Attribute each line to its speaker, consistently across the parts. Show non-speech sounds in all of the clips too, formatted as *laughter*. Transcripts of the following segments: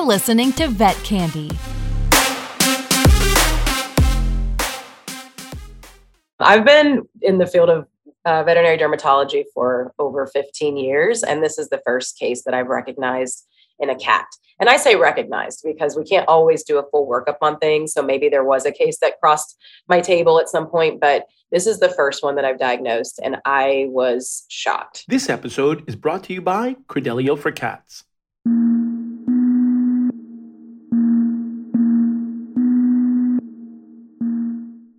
Speaker 1: You're listening to Vet Candy.
Speaker 2: I've been in the field of uh, veterinary dermatology for over 15 years, and this is the first case that I've recognized in a cat. And I say recognized because we can't always do a full workup on things. So maybe there was a case that crossed my table at some point, but this is the first one that I've diagnosed, and I was shocked.
Speaker 3: This episode is brought to you by Credelio for Cats.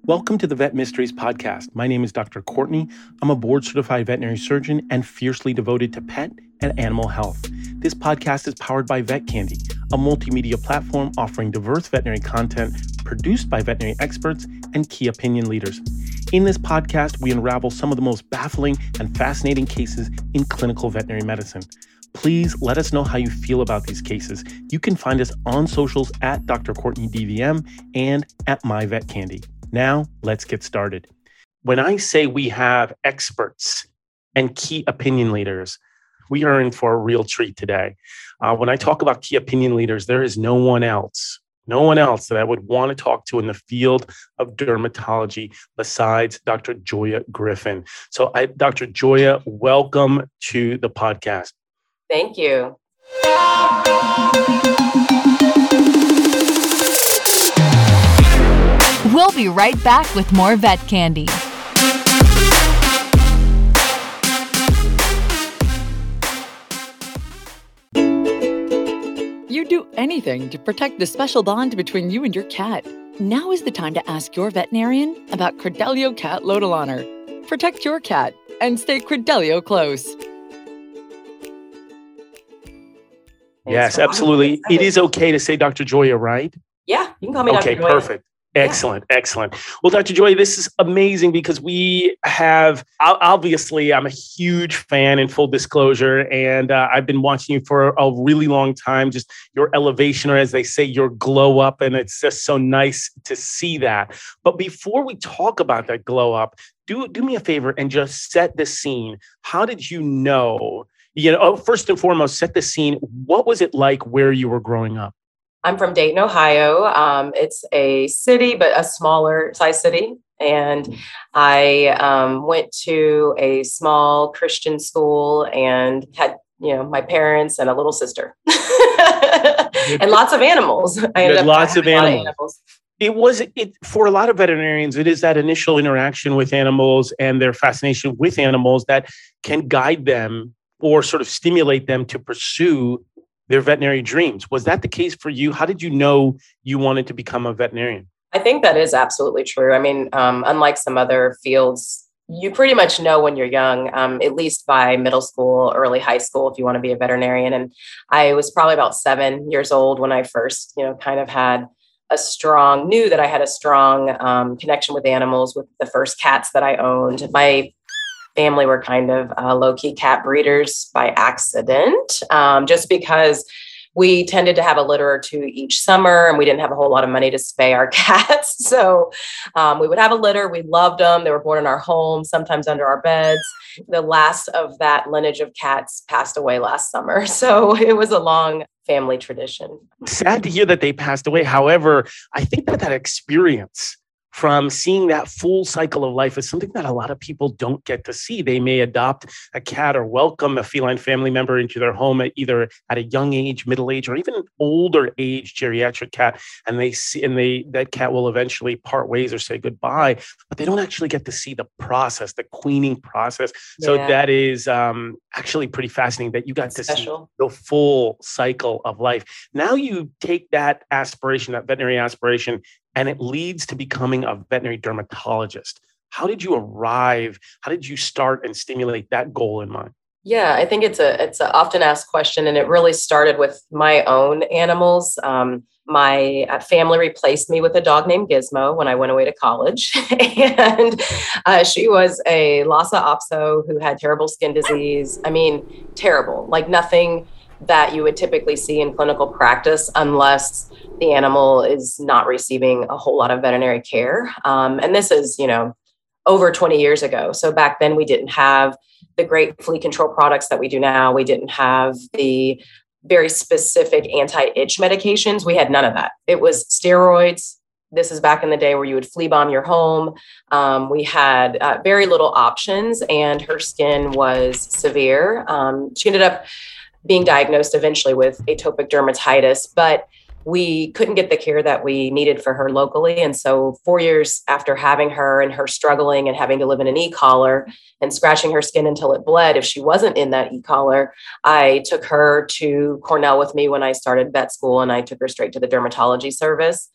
Speaker 3: Welcome to the Vet Mysteries Podcast. My name is Dr. Courtney. I'm a board certified veterinary surgeon and fiercely devoted to pet and animal health. This podcast is powered by Vet Candy, a multimedia platform offering diverse veterinary content produced by veterinary experts and key opinion leaders. In this podcast, we unravel some of the most baffling and fascinating cases in clinical veterinary medicine. Please let us know how you feel about these cases. You can find us on socials at Dr. Courtney DVM and at My Vet Candy. Now, let's get started. When I say we have experts and key opinion leaders, we are in for a real treat today. Uh, when I talk about key opinion leaders, there is no one else, no one else that I would want to talk to in the field of dermatology besides Dr. Joya Griffin. So, I, Dr. Joya, welcome to the podcast.
Speaker 2: Thank you.
Speaker 1: We'll be right back with more Vet Candy.
Speaker 4: You'd do anything to protect the special bond between you and your cat. Now is the time to ask your veterinarian about Credelio Cat Lotilaner. Protect your cat and stay Credelio close.
Speaker 3: Yes, absolutely. It is okay to say Dr. Joya, right?
Speaker 2: Yeah, you can call me
Speaker 3: Okay,
Speaker 2: Dr. Joya.
Speaker 3: Okay, perfect. Excellent, excellent. Well, Dr. Joy, this is amazing because we have obviously, I'm a huge fan in full disclosure, and uh, I've been watching you for a really long time. Just your elevation, or as they say, your glow up, and it's just so nice to see that. But before we talk about that glow up, do do me a favor and just set the scene. How did you know? You know, oh, first and foremost, set the scene. What was it like where you were growing up?
Speaker 2: I'm from Dayton, Ohio. Um, it's a city, but a smaller size city. And I um, went to a small Christian school and had, you know, my parents and a little sister *laughs* and lots of animals. I ended up
Speaker 3: lots of
Speaker 2: having a lot
Speaker 3: animals. it was it for a lot of veterinarians it is that initial interaction with animals and their fascination with animals that can guide them or sort of stimulate them to pursue their veterinary dreams was that the case for you how did you know you wanted to become a veterinarian
Speaker 2: I think that is absolutely true. I mean, um, unlike some other fields, you pretty much know when you're young, um, at least by middle school, early high school, if you want to be a veterinarian. And I was probably about seven years old when I first, you know, kind of had a strong, knew that I had a strong um, connection with animals with the first cats that I owned. My family were kind of uh, low key cat breeders by accident, um, just because we tended to have a litter or two each summer and we didn't have a whole lot of money to spay our *laughs* cats. So um, we would have a litter. We loved them they were born in our home sometimes under our beds. The last of that lineage of cats passed away last summer. *laughs* So it was a long family tradition.
Speaker 3: Sad to hear that they passed away. However i think that that experience from seeing that full cycle of life is something that a lot of people don't get to see. They may adopt a cat or welcome a feline family member into their home at either at a young age, middle age, or even an older age geriatric cat, and they see and they that cat will eventually part ways or say goodbye, but they don't actually get to see the process, the queening process. So that is um, actually pretty fascinating that you got to see the full cycle of life. Now you take that aspiration, that veterinary aspiration, and it leads to becoming a veterinary dermatologist. How did you arrive? How did you start and stimulate that goal in mind?
Speaker 2: Yeah, I think it's a it's an often asked question, and it really started with my own animals. Um, my uh, family replaced me with a dog named Gizmo when I went away to college, *laughs* and uh, she was a Lhasa Apso who had terrible skin disease. I mean, terrible, like nothing that you would typically see in clinical practice unless the animal is not receiving a whole lot of veterinary care. Um, and this is, you know, over 20 years ago. So back then we didn't have the great flea control products that we do now. We didn't have the very specific anti-itch medications. We had none of that. It was steroids. This is back in the day where you would flea bomb your home. Um, we had uh, very little options, and her skin was severe. Um, she ended up being diagnosed eventually with atopic dermatitis, but we couldn't get the care that we needed for her locally. And so, four years after having her and her struggling and having to live in an e collar and scratching her skin until it bled, if she wasn't in that e collar, I took her to Cornell with me when I started vet school and I took her straight to the dermatology service.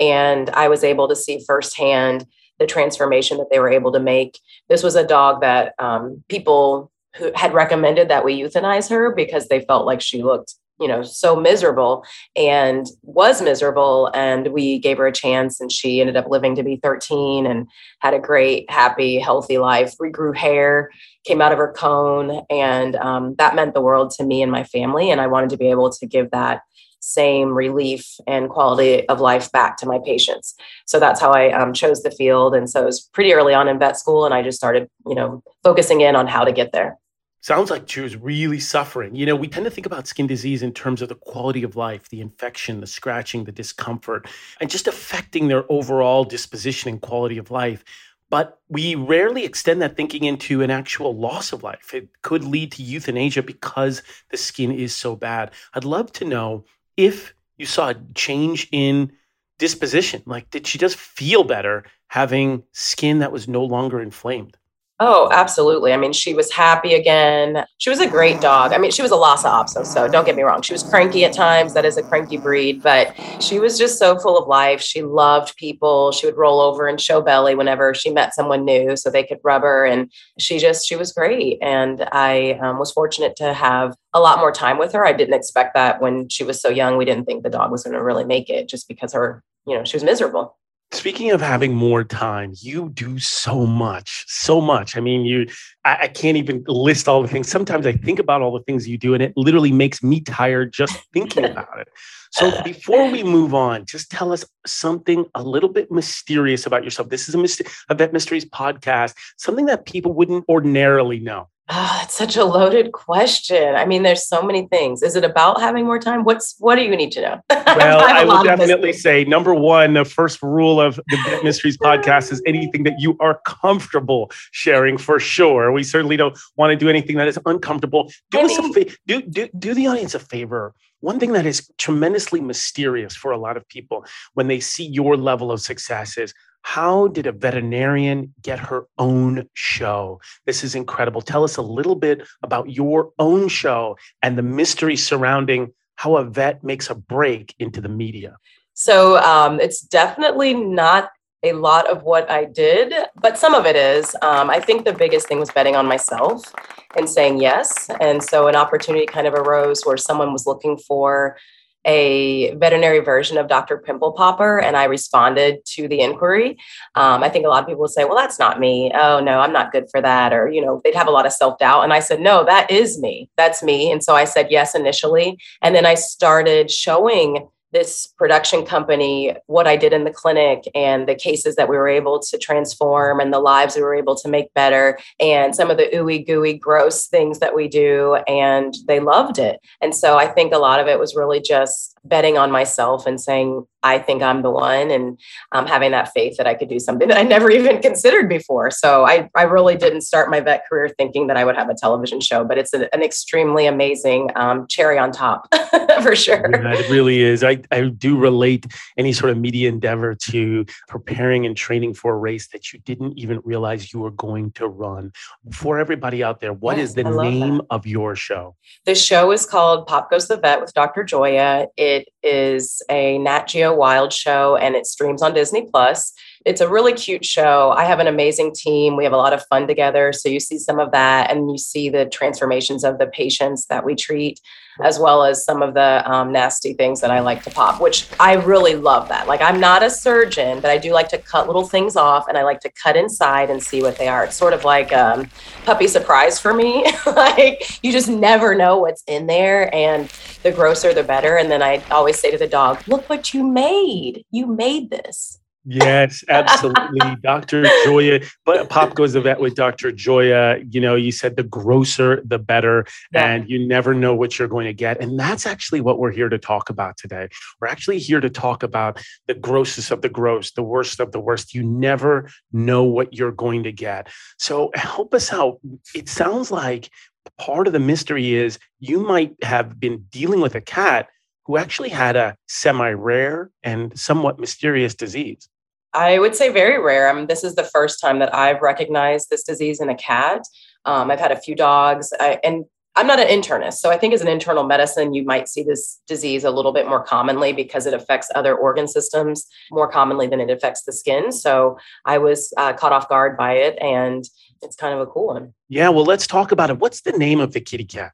Speaker 2: And I was able to see firsthand the transformation that they were able to make. This was a dog that um, people who had recommended that we euthanize her because they felt like she looked you know so miserable and was miserable. And we gave her a chance and she ended up living to be 13 and had a great happy healthy life. Regrew hair came out of her cone and um, that meant the world to me and my family. And i wanted to be able to give that same relief and quality of life back to my patients. So that's how i um, chose the field. And so it was pretty early on in vet school and i just started you know focusing in on how to get there
Speaker 3: Sounds like she was really suffering. You know, we tend to think about skin disease in terms of the quality of life, the infection, the scratching, the discomfort, and just affecting their overall disposition and quality of life. But we rarely extend that thinking into an actual loss of life. It could lead to euthanasia because the skin is so bad. I'd love to know if you saw a change in disposition. Like, did she just feel better having skin that was no longer inflamed?
Speaker 2: Oh, absolutely. I mean, she was happy again. She was a great dog. I mean, she was a Lhasa Apso, so don't get me wrong. She was cranky at times. That is a cranky breed, but she was just so full of life. She loved people. She would roll over and show belly whenever she met someone new so they could rub her. And she just, she was great. And I um, was fortunate to have a lot more time with her. I didn't expect that when she was so young. We didn't think the dog was going to really make it just because her, you know, she was miserable.
Speaker 3: Speaking of having more time, you do so much, so much. I mean, you, I, I, can't even list all the things. Sometimes I think about all the things you do, and it literally makes me tired just thinking *laughs* about it. So before we move on, just tell us something a little bit mysterious about yourself. This is a, myst- a Vet Mysteries podcast, something that people wouldn't ordinarily know.
Speaker 2: Ah, oh, it's such a loaded question. I mean, there's so many things. Is it about having more time? What's what do you need to know? *laughs*
Speaker 3: Well, I, I will definitely say number one, the first rule of the Mysteries *laughs* podcast is anything that you are comfortable sharing for sure. We certainly don't want to do anything that is uncomfortable. Do I us a fa- do, do do the audience a favor. One thing that is tremendously mysterious for a lot of people when they see your level of success is how did a veterinarian get her own show? This is incredible. Tell us a little bit about your own show and the mystery surrounding how a vet makes a break into the media.
Speaker 2: So um, it's definitely not a lot of what I did, but some of it is. Um, I think the biggest thing was betting on myself and saying yes. And so an opportunity kind of arose where someone was looking for a veterinary version of Dr. Pimple Popper, and I responded to the inquiry. Um, I think a lot of people would say, well, that's not me. Oh, no, I'm not good for that. Or, you know, they'd have a lot of self doubt. And I said, no, that is me. That's me. And so I said yes initially. And then I started showing this production company what I did in the clinic and the cases that we were able to transform and the lives we were able to make better and some of the ooey gooey gross things that we do and they loved it. And so I think a lot of it was really just betting on myself and saying I think I'm the one and um, having that faith that I could do something *laughs* that I never even considered before. So I, I really didn't start my vet career thinking that I would have a television show, but it's an, an extremely amazing um, cherry on top *laughs* for sure.
Speaker 3: Yeah, it really is. I, I do relate any sort of media endeavor to preparing and training for a race that you didn't even realize you were going to run. For everybody out there, what yes, is the name that. of your show?
Speaker 2: The show is called Pop Goes the Vet with Dr. Joya. It is a Nat Geo Wild show and it streams on Disney Plus. It's a really cute show. I have an amazing team. We have a lot of fun together. So you see some of that and you see the transformations of the patients that we treat, as well as some of the um, nasty things that I like to pop, which I really love that. Like I'm not a surgeon, but I do like to cut little things off and I like to cut inside and see what they are. It's sort of like um, puppy surprise for me. *laughs* like you just never know what's in there. And the grosser, the better. And then I always say to the dog, look what you made. You made this
Speaker 3: Yes, absolutely. *laughs* Dr. Joya, but Pop goes the vet with Dr. Joya. You know, you said the grosser, the better, yeah. and you never know what you're going to get. And that's actually what we're here to talk about today. We're actually here to talk about the grossest of the gross, the worst of the worst. You never know what you're going to get. So help us out. It sounds like part of the mystery is you might have been dealing with a cat who actually had a semi rare and somewhat mysterious disease.
Speaker 2: I would say very rare. I mean, this is the first time that I've recognized this disease in a cat. Um, I've had a few dogs, I, and I'm not an internist. So I think as an internal medicine, you might see this disease a little bit more commonly because it affects other organ systems more commonly than it affects the skin. So I was uh, caught off guard by it, and it's kind of a cool one.
Speaker 3: Yeah. Well, let's talk about it. What's the name of the kitty cat?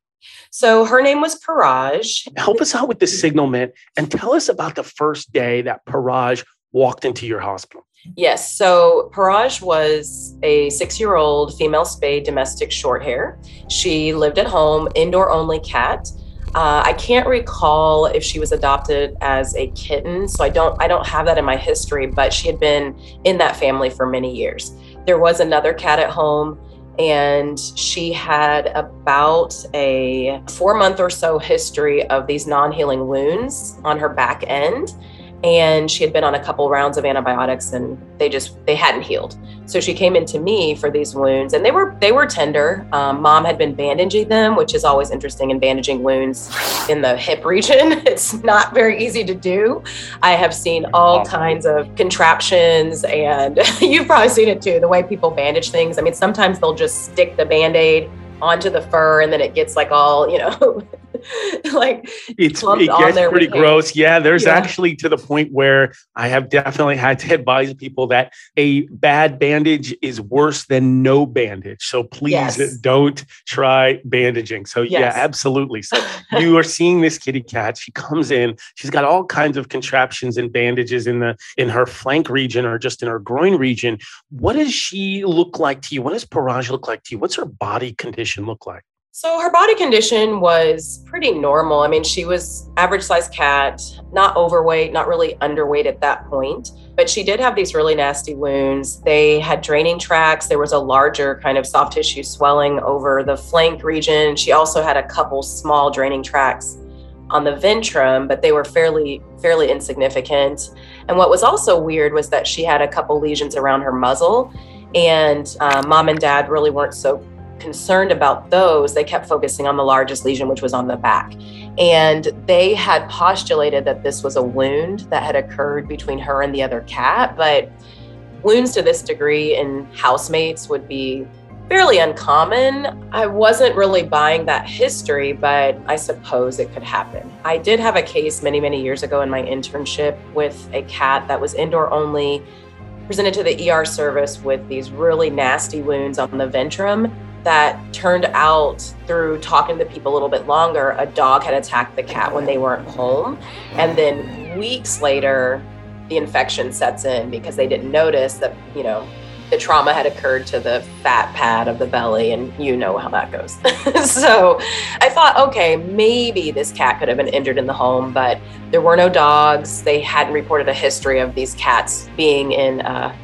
Speaker 2: So her name was Paraj.
Speaker 3: Help us out with the signalment and tell us about the first day that Paraj walked into your hospital.
Speaker 2: Yes. So Paraj was a six year old female spayed domestic short hair. She lived at home, indoor only cat. Uh, I can't recall if she was adopted as a kitten, so I don't I don't have that in my history. But she had been in that family for many years. There was another cat at home and she had about a four month or so history of these non healing wounds on her back end and she had been on a couple rounds of antibiotics and they just they hadn't healed. So she came into me for these wounds and they were they were tender. Um, mom had been bandaging them which is always interesting in bandaging wounds in the hip region. *laughs* It's not very easy to do. I have seen all kinds of contraptions and *laughs* you've probably seen it too the way people bandage things. I mean sometimes they'll just stick the band-aid onto the fur and then it gets like all you know *laughs* like
Speaker 3: it's it gets pretty gross. Yeah, there's yeah. actually to the point where I have definitely had to advise people that a bad bandage is worse than no bandage. So please yes. don't try bandaging. So yes. yeah, absolutely. So *laughs* you are seeing this kitty cat. She comes in. She's got all kinds of contraptions and bandages in the in her flank region or just in her groin region. What does she look like to you? What does Paraj look like to you? What's her body condition look like?
Speaker 2: So her body condition was pretty normal. I mean, she was average size cat, not overweight, not really underweight at that point, but she did have these really nasty wounds. They had draining tracts. There was a larger kind of soft tissue swelling over the flank region. She also had a couple small draining tracts on the ventrum, but they were fairly fairly insignificant. And what was also weird was that she had a couple lesions around her muzzle, and uh, mom and dad really weren't so concerned about those, they kept focusing on the largest lesion, which was on the back. And they had postulated that this was a wound that had occurred between her and the other cat. But wounds to this degree in housemates would be fairly uncommon. I wasn't really buying that history, but I suppose it could happen. I did have a case many, many years ago in my internship with a cat that was indoor only, presented to the ER service with these really nasty wounds on the ventrum that turned out through talking to people a little bit longer, a dog had attacked the cat when they weren't home. And then weeks later, the infection sets in because they didn't notice that, you know, the trauma had occurred to the fat pad of the belly, and you know how that goes. *laughs* so I thought, okay, maybe this cat could have been injured in the home, but there were no dogs. They hadn't reported a history of these cats being in uh,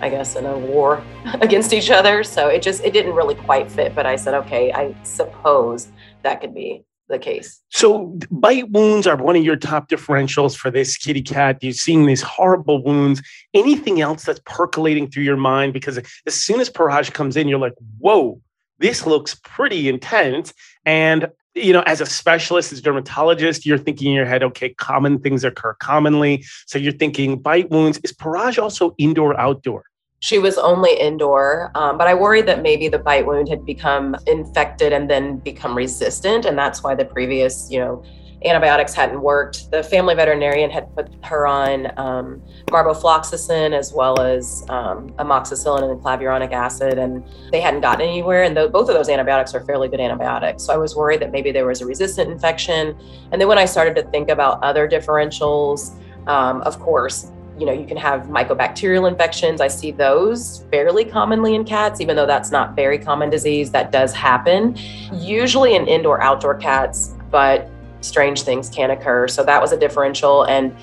Speaker 2: I guess, in a war *laughs* against each other. So it just it didn't really quite fit. But I said, okay, I suppose that could be the case.
Speaker 3: So bite wounds are one of your top differentials for this kitty cat. You're seeing these horrible wounds. Anything else that's percolating through your mind? Because as soon as Paraj comes in, you're like, whoa, this looks pretty intense. And you know, as a specialist, as a dermatologist, you're thinking in your head, okay, common things occur commonly. So you're thinking bite wounds. Is Paraj also indoor outdoor?
Speaker 2: She was only indoor, um, but I worried that maybe the bite wound had become infected and then become resistant, and that's why the previous, you know, antibiotics hadn't worked. The family veterinarian had put her on um, as well as um, amoxicillin and clavulanic acid, and they hadn't gotten anywhere. And th- both of those antibiotics are fairly good antibiotics. So I was worried that maybe there was a resistant infection. And then when I started to think about other differentials, um, of course, you know, you can have mycobacterial infections. I see those fairly commonly in cats, even though that's not very common disease. That does happen, usually in indoor outdoor cats, but strange things can occur. So that was a differential. And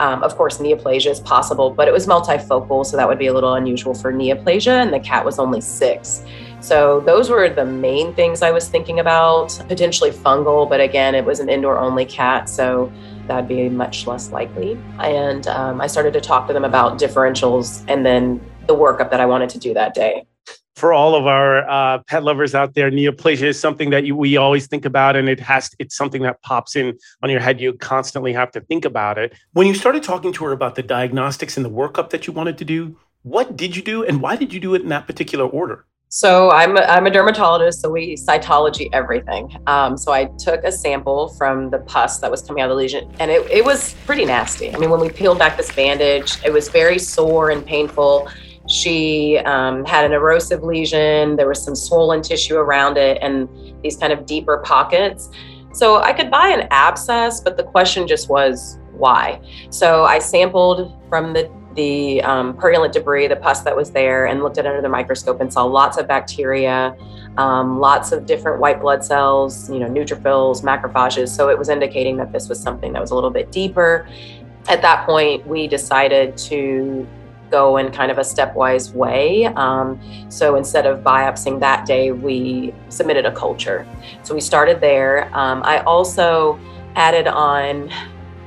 Speaker 2: Um, of course, neoplasia is possible, but it was multifocal, so that would be a little unusual for neoplasia, and the cat was only six. So those were the main things I was thinking about. Potentially fungal, but again, it was an indoor only cat, so that'd be much less likely. And um, I started to talk to them about differentials and then the workup that I wanted to do that day.
Speaker 3: For all of our uh, pet lovers out there, neoplasia is something that you, we always think about, and it has it's something that pops in on your head. You constantly have to think about it. When you started talking to her about the diagnostics and the workup that you wanted to do, what did you do, and why did you do it in that particular order?
Speaker 2: So I'm a, I'm a dermatologist, so we cytology everything. Um, so I took a sample from the pus that was coming out of the lesion, and it, it was pretty nasty. I mean, when we peeled back this bandage, it was very sore and painful. She um, had an erosive lesion. There was some swollen tissue around it, and these kind of deeper pockets. So I could buy an abscess, but the question just was why. So I sampled from the the um, purulent debris, the pus that was there, and looked at under the microscope and saw lots of bacteria, um, lots of different white blood cells, you know, neutrophils, macrophages. So it was indicating that this was something that was a little bit deeper. At that point, we decided to go in kind of a stepwise way. Um, so instead of biopsying that day, we submitted a culture. So we started there. Um, I also added on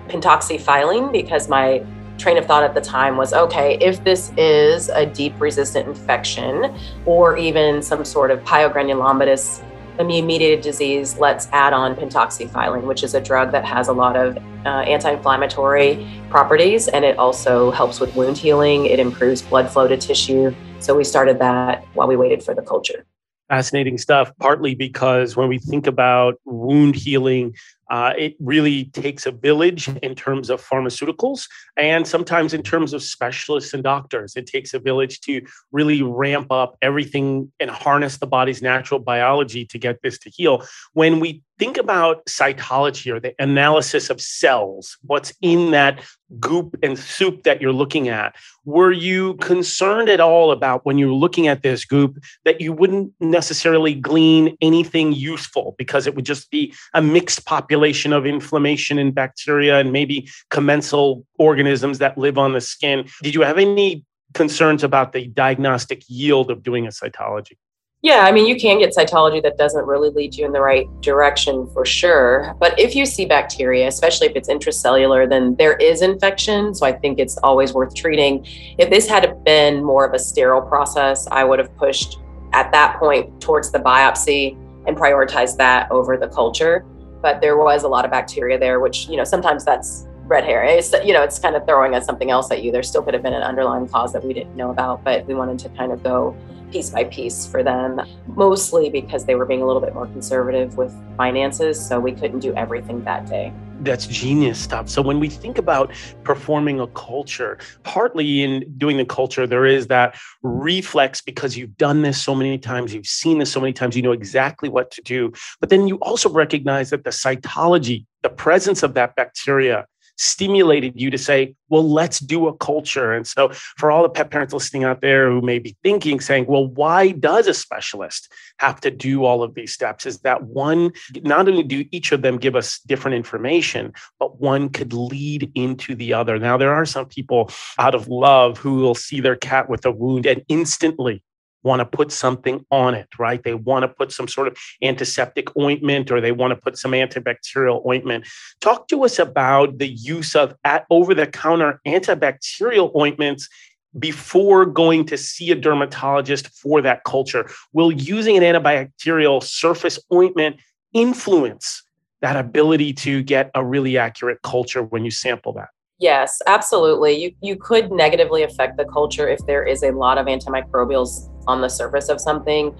Speaker 2: pentoxifylline because my train of thought at the time was okay, if this is a deep resistant infection or even some sort of pyogranulomatous immune mediated disease, let's add on pentoxifylline, which is a drug that has a lot of uh, anti inflammatory properties and it also helps with wound healing. It improves blood flow to tissue. So we started that while we waited for the culture
Speaker 3: fascinating stuff, partly because when we think about wound healing, uh, it really takes a village in terms of pharmaceuticals and sometimes in terms of specialists and doctors. It takes a village to really ramp up everything and harness the body's natural biology to get this to heal. When we think about cytology or the analysis of cells, what's in that goop and soup that you're looking at, were you concerned at all about when you were looking at this goop that you wouldn't necessarily glean anything useful because it would just be a mixed population of inflammation and bacteria and maybe commensal organisms that live on the skin? Did you have any concerns about the diagnostic yield of doing a cytology?
Speaker 2: Yeah, I mean, you can get cytology that doesn't really lead you in the right direction for sure. But if you see bacteria, especially if it's intracellular, then there is infection. So I think it's always worth treating. If this had been more of a sterile process, I would have pushed at that point towards the biopsy and prioritized that over the culture. But there was a lot of bacteria there, which, you know, sometimes that's red hair. It's, you know, it's kind of throwing at something else at you. There still could have been an underlying cause that we didn't know about, but we wanted to kind of go piece by piece for them, mostly because they were being a little bit more conservative with finances. So we couldn't do everything that day.
Speaker 3: That's genius stuff. So when we think about performing a culture, partly in doing the culture, there is that reflex because you've done this so many times, you've seen this so many times, you know exactly what to do. But then you also recognize that the cytology, the presence of that bacteria, stimulated you to say, well, let's do a culture. And so, for all the pet parents listening out there who may be thinking, saying, well, why does a specialist have to do all of these steps? Is that one, not only do each of them give us different information, but one could lead into the other. Now, there are some people out of love who will see their cat with a wound and instantly want to put something on it, right? They want to put some sort of antiseptic ointment or they want to put some antibacterial ointment. Talk to us about the use of at over the counter antibacterial ointments before going to see a dermatologist for that culture. Will using an antibacterial surface ointment influence that ability to get a really accurate culture when you sample that?
Speaker 2: Yes, absolutely. You you could negatively affect the culture if there is a lot of antimicrobials on the surface of something.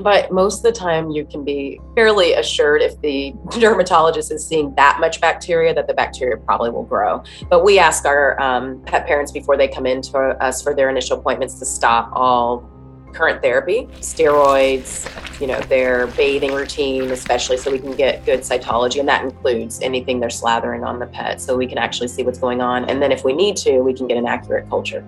Speaker 2: But most of the time, you can be fairly assured if the *laughs* dermatologist is seeing that much bacteria that the bacteria probably will grow. But we ask our um, pet parents before they come in to us for their initial appointments to stop all current therapy, steroids, you know, their bathing routine, especially so we can get good cytology. And that includes anything they're slathering on the pet so we can actually see what's going on. And then if we need to, we can get an accurate culture.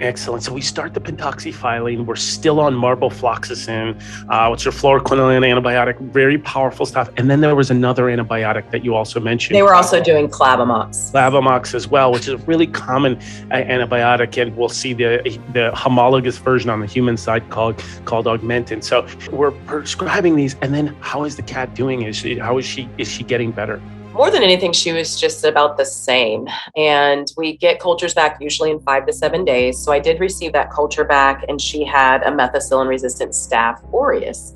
Speaker 3: Excellent. So we start the pentoxifylline. We're still on marbofloxacin, uh, which is a fluoroquinolone antibiotic, very powerful stuff. And then there was another antibiotic that you also mentioned.
Speaker 2: They were also doing clavamox.
Speaker 3: Clavamox as well, which is a really common uh, antibiotic, and we'll see the the homologous version on the human side called called Augmentin. So we're prescribing these, and then how is the cat doing? Is she how is she is she getting better?
Speaker 2: More than anything, she was just about the same. And we get cultures back usually in five to seven days. So I did receive that culture back, and she had a methicillin resistant staph aureus,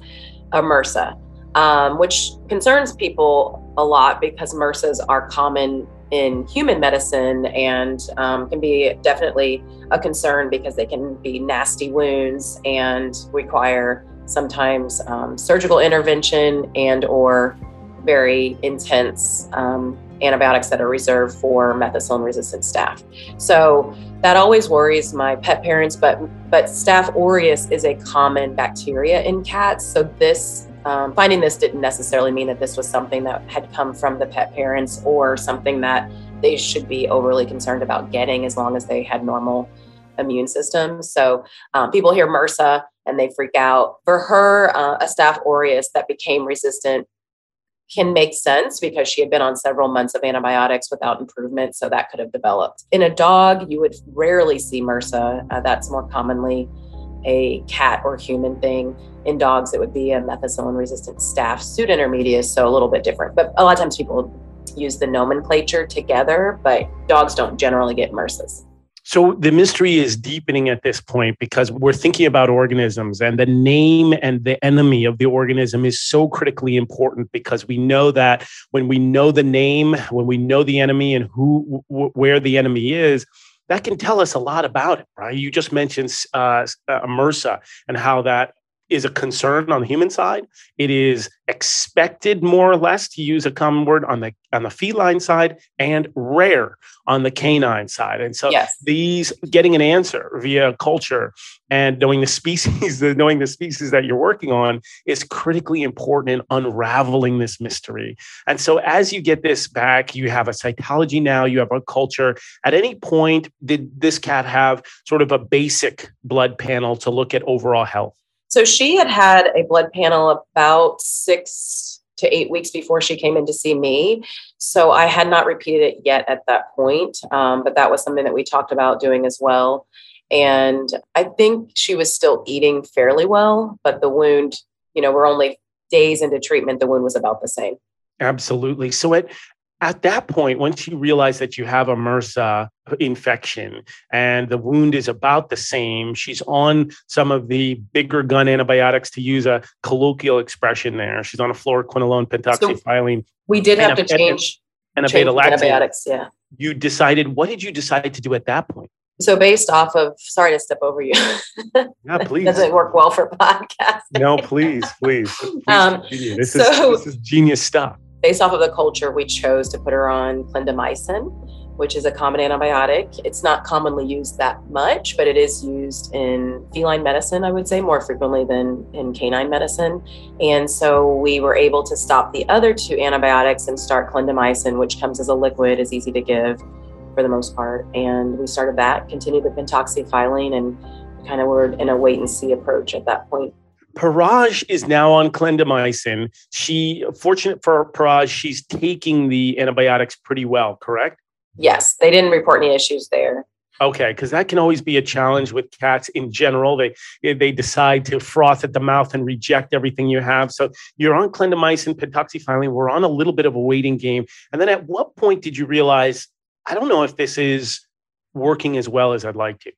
Speaker 2: a MRSA, um, which concerns people a lot because MRSAs are common in human medicine and um, can be definitely a concern because they can be nasty wounds and require sometimes um, surgical intervention and or very intense um, antibiotics that are reserved for methicillin resistant staph. So that always worries my pet parents, but but staph aureus is a common bacteria in cats. So this um, finding this didn't necessarily mean that this was something that had come from the pet parents or something that they should be overly concerned about getting as long as they had normal immune systems. So um, people hear MRSA and they freak out. For her, uh, a staph aureus that became resistant can make sense because she had been on several months of antibiotics without improvement. So that could have developed. In a dog, you would rarely see MRSA. Uh, that's more commonly a cat or human thing. In dogs, it would be a methicillin resistant staph pseudintermedius, so a little bit different. But a lot of times people use the nomenclature together, but dogs don't generally get MRSAs.
Speaker 3: So the mystery is deepening at this point because we're thinking about organisms and the name and the enemy of the organism is so critically important because we know that when we know the name, when we know the enemy and who w- where the enemy is, that can tell us a lot about it, right? You just mentioned uh, uh, MRSA and how that is a concern on the human side. It is expected more or less to use a common word on the on the feline side and rare on the canine side. And so yes. these getting an answer via culture and knowing the *laughs* species, the knowing the species that you're working on is critically important in unraveling this mystery. And so as you get this back, you have a cytology now, you have a culture. At any point, did this cat have sort of a basic blood panel to look at overall health?
Speaker 2: So she had had a blood panel about six to eight weeks before she came in to see me. So I had not repeated it yet at that point, um, but that was something that we talked about doing as well. And I think she was still eating fairly well, but the wound, you know, we're only days into treatment, the wound was about the same.
Speaker 3: Absolutely. So at at that point, once you realize that you have a MRSA infection and the wound is about the same, she's on some of the bigger gun antibiotics to use a colloquial expression there. She's on a fluoroquinolone pentoxifylline.
Speaker 2: So we did have to change,
Speaker 3: and a beta
Speaker 2: antibiotics. Yeah.
Speaker 3: You decided, what did you decide to do at that point?
Speaker 2: So based off of, sorry to step over you. *laughs*
Speaker 3: yeah, please.
Speaker 2: Doesn't work well for podcast.
Speaker 3: no, please, please. *laughs* please um, this, so, is, this is genius stuff
Speaker 2: based off of the culture, we chose to put her on clindamycin, which is a common antibiotic. It's not commonly used that much, but it is used in feline medicine, I would say, more frequently than in canine medicine. And so we were able to stop the other two antibiotics and start clindamycin, which comes as a liquid, is easy to give for the most part. And we started that, continued with pentoxifylline, and kind of were in a wait and see approach at that point.
Speaker 3: Paraj is now on clindamycin. She, fortunate for Paraj, she's taking the antibiotics pretty well, correct?
Speaker 2: Yes, they didn't report any issues there.
Speaker 3: Okay, because that can always be a challenge with cats in general. They they decide to froth at the mouth and reject everything you have. So you're on clindamycin, pentoxifylline. We're on a little bit of a waiting game. And then at what point did you realize I don't know if this is working as well as I'd like to?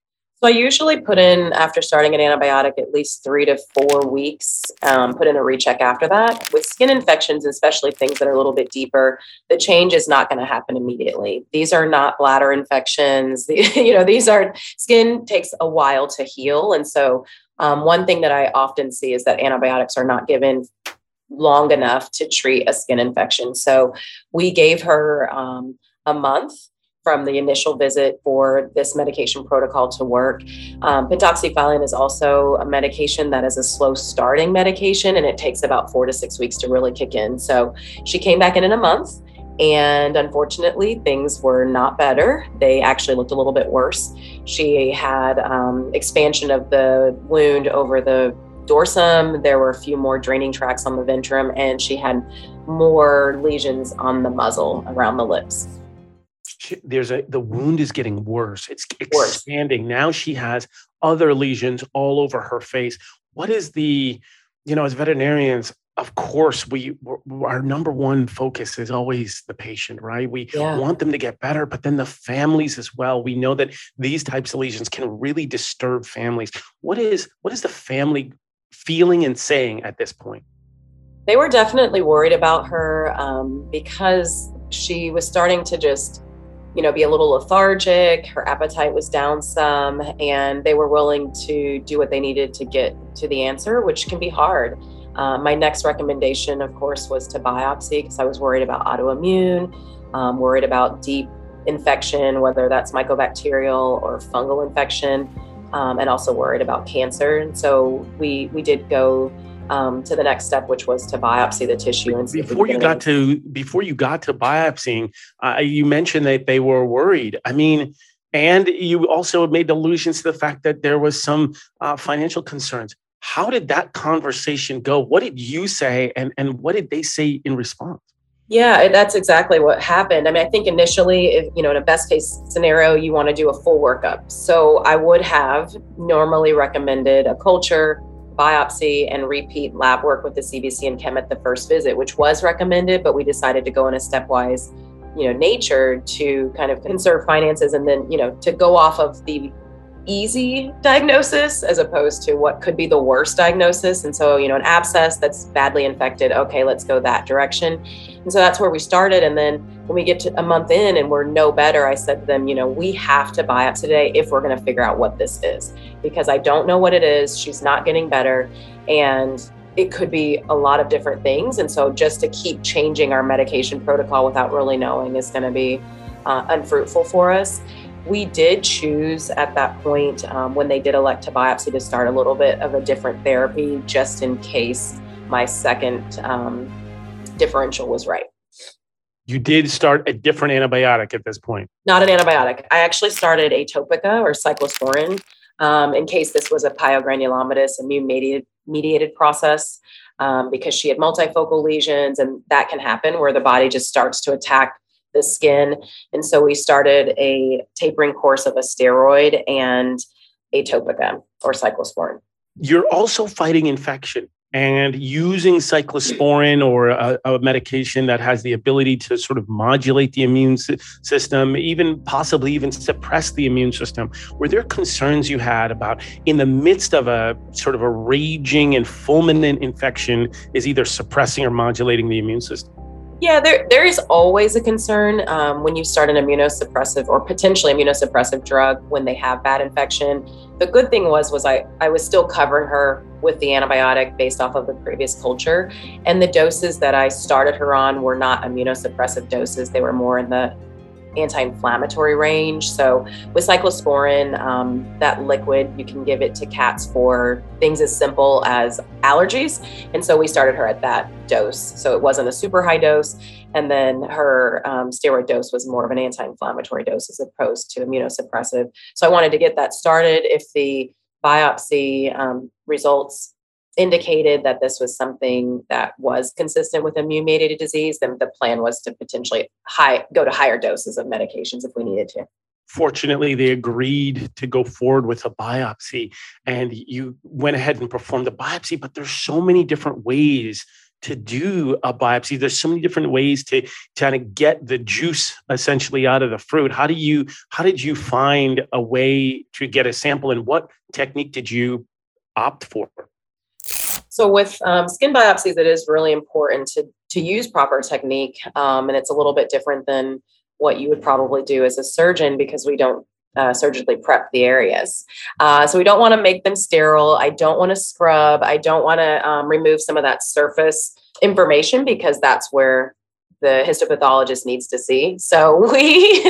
Speaker 2: So I usually put in after starting an antibiotic at least three to four weeks. Um, put in a recheck after that. With skin infections, especially things that are a little bit deeper, the change is not going to happen immediately. These are not bladder infections. *laughs* you know, these are skin takes a while to heal, and so um, one thing that I often see is that antibiotics are not given long enough to treat a skin infection. So we gave her um, a month from the initial visit for this medication protocol to work. Um, is also a medication that is a slow starting medication and it takes about four to six weeks to really kick in. So she came back in in a month. And unfortunately, things were not better. They actually looked a little bit worse. She had um, expansion of the wound over the dorsum. There were a few more draining tracts on the ventrum, and she had more lesions on the muzzle around the lips.
Speaker 3: There's a the wound is getting worse. It's expanding. Worse. Now she has other lesions all over her face. What is the, you know, as veterinarians, of course we our number one focus is always the patient right we yeah. want them to get better but then the families as well we know that these types of lesions can really disturb families what is what is the family feeling and saying at this point
Speaker 2: they were definitely worried about her um, because she was starting to just you know be a little lethargic her appetite was down some and they were willing to do what they needed to get to the answer which can be hard uh, my next recommendation, of course, was to biopsy because I was worried about autoimmune, um, worried about deep infection, whether that's mycobacterial or fungal infection, um, and also worried about cancer. And so we we did go um, to the next step, which was to biopsy the tissue. And
Speaker 3: before you got to before you got to biopsying, uh, you mentioned that they were worried. I mean. And you also made allusions to the fact that there was some uh, financial concerns. How did that conversation go? What did you say, and and what did they say in response?
Speaker 2: Yeah, that's exactly what happened. I mean, I think initially, if you know, in a best case scenario, you want to do a full workup. So I would have normally recommended a culture, biopsy, and repeat lab work with the CBC and chem at the first visit, which was recommended, but we decided to go in a stepwise, you know, nature to kind of conserve finances and then, you know, to go off of the easy diagnosis as opposed to what could be the worst diagnosis. And so, you know, an abscess that's badly infected, okay, let's go that direction. And so that's where we started. And then when we get to a month in and we're no better, I said to them, you know, we have to biopsy today if we're going to figure out what this is because I don't know what it is. She's not getting better. And it could be a lot of different things. And so just to keep changing our medication protocol without really knowing is going to be uh, unfruitful for us we did choose at that point um, when they did elect to biopsy to start a little bit of a different therapy just in case my second um, differential was right.
Speaker 3: You did start a different antibiotic at this point.
Speaker 2: Not an antibiotic. I actually started Atopica or cyclosporin um, in case this was a pyogranulomatous immune mediated, mediated process um, because she had multifocal lesions and that can happen where the body just starts to attack the skin. And so we started a tapering course of a steroid and atopica or cyclosporin.
Speaker 3: You're also fighting infection and using cyclosporin or a, a, medication that has the ability to sort of modulate the immune system, even possibly even suppress the immune system. Were there concerns you had about in the midst of a sort of a raging and fulminant infection is either suppressing or modulating the immune system?
Speaker 2: Yeah, there there is always a concern um, when you start an immunosuppressive or potentially immunosuppressive drug when they have bad infection. The good thing was was I I was still covering her with the antibiotic based off of the previous culture, and the doses that I started her on were not immunosuppressive doses. They were more in the anti-inflammatory range. So with cyclosporin, um, that liquid, you can give it to cats for things as simple as allergies. And so we started her at that dose. So it wasn't a super high dose. And then her um, steroid dose was more of an anti-inflammatory dose as opposed to immunosuppressive. So I wanted to get that started. If the biopsy um, results indicated that this was something that was consistent with immune mediated disease, then the plan was to potentially high go to higher doses of medications if we needed to.
Speaker 3: Fortunately, they agreed to go forward with a biopsy, and you went ahead and performed the biopsy. But there's so many different ways to do a biopsy. There's so many different ways to, kind of get the juice essentially out of the fruit. How do you how did you find a way to get a sample, and what technique did you opt for?
Speaker 2: So with um, skin biopsies, it is really important to to use proper technique, um, and it's a little bit different than what you would probably do as a surgeon because we don't uh, surgically prep the areas. Uh, so we don't want to make them sterile. I don't want to scrub. I don't want to um, remove some of that surface information because that's where the histopathologist needs to see. So *laughs* we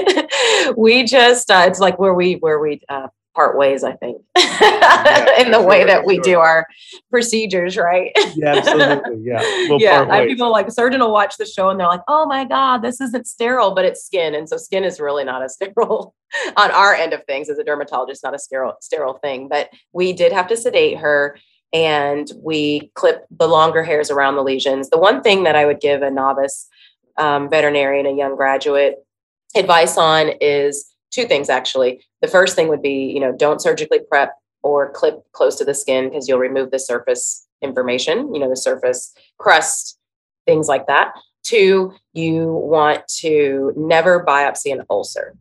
Speaker 2: we just uh, it's like where we where we uh, part ways, I think, *laughs* yeah, in the way sure, that we sure. do our procedures, right?
Speaker 3: yeah, absolutely. Yeah. *laughs*
Speaker 2: We'll yeah. I people like surgeon will watch the show and they're like, oh my God, this isn't sterile, but it's skin. And so skin is really not a *laughs* sterile on our end of things as a dermatologist, not a sterile, sterile thing. But we did have to sedate her and we clip the longer hairs around the lesions. The one thing that I would give a novice um, veterinarian, a young graduate, advice on is two things actually. The first thing would be, you know, don't surgically prep or clip close to the skin because you'll remove the surface information, you know, the surface crust, things like that. Two, you want to never biopsy an ulcer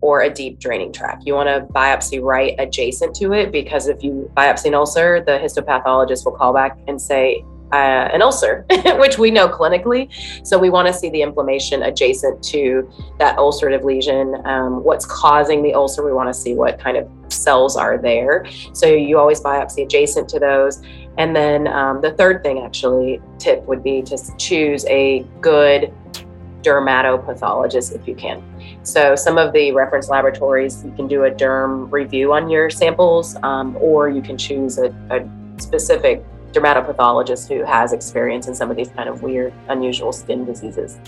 Speaker 2: or a deep draining tract. You want to biopsy right adjacent to it because if you biopsy an ulcer, the histopathologist will call back and say, uh, an ulcer, *laughs* which we know clinically. So we want to see the inflammation adjacent to that ulcerative lesion. Um, what's causing the ulcer? We want to see what kind of cells are there. So you always biopsy adjacent to those. And then um, the third thing, actually, tip would be to choose a good dermatopathologist if you can. So some of the reference laboratories, you can do a derm review on your samples, um, or you can choose a, a specific dermatopathologist who has experience in some of these kind of weird, unusual skin diseases.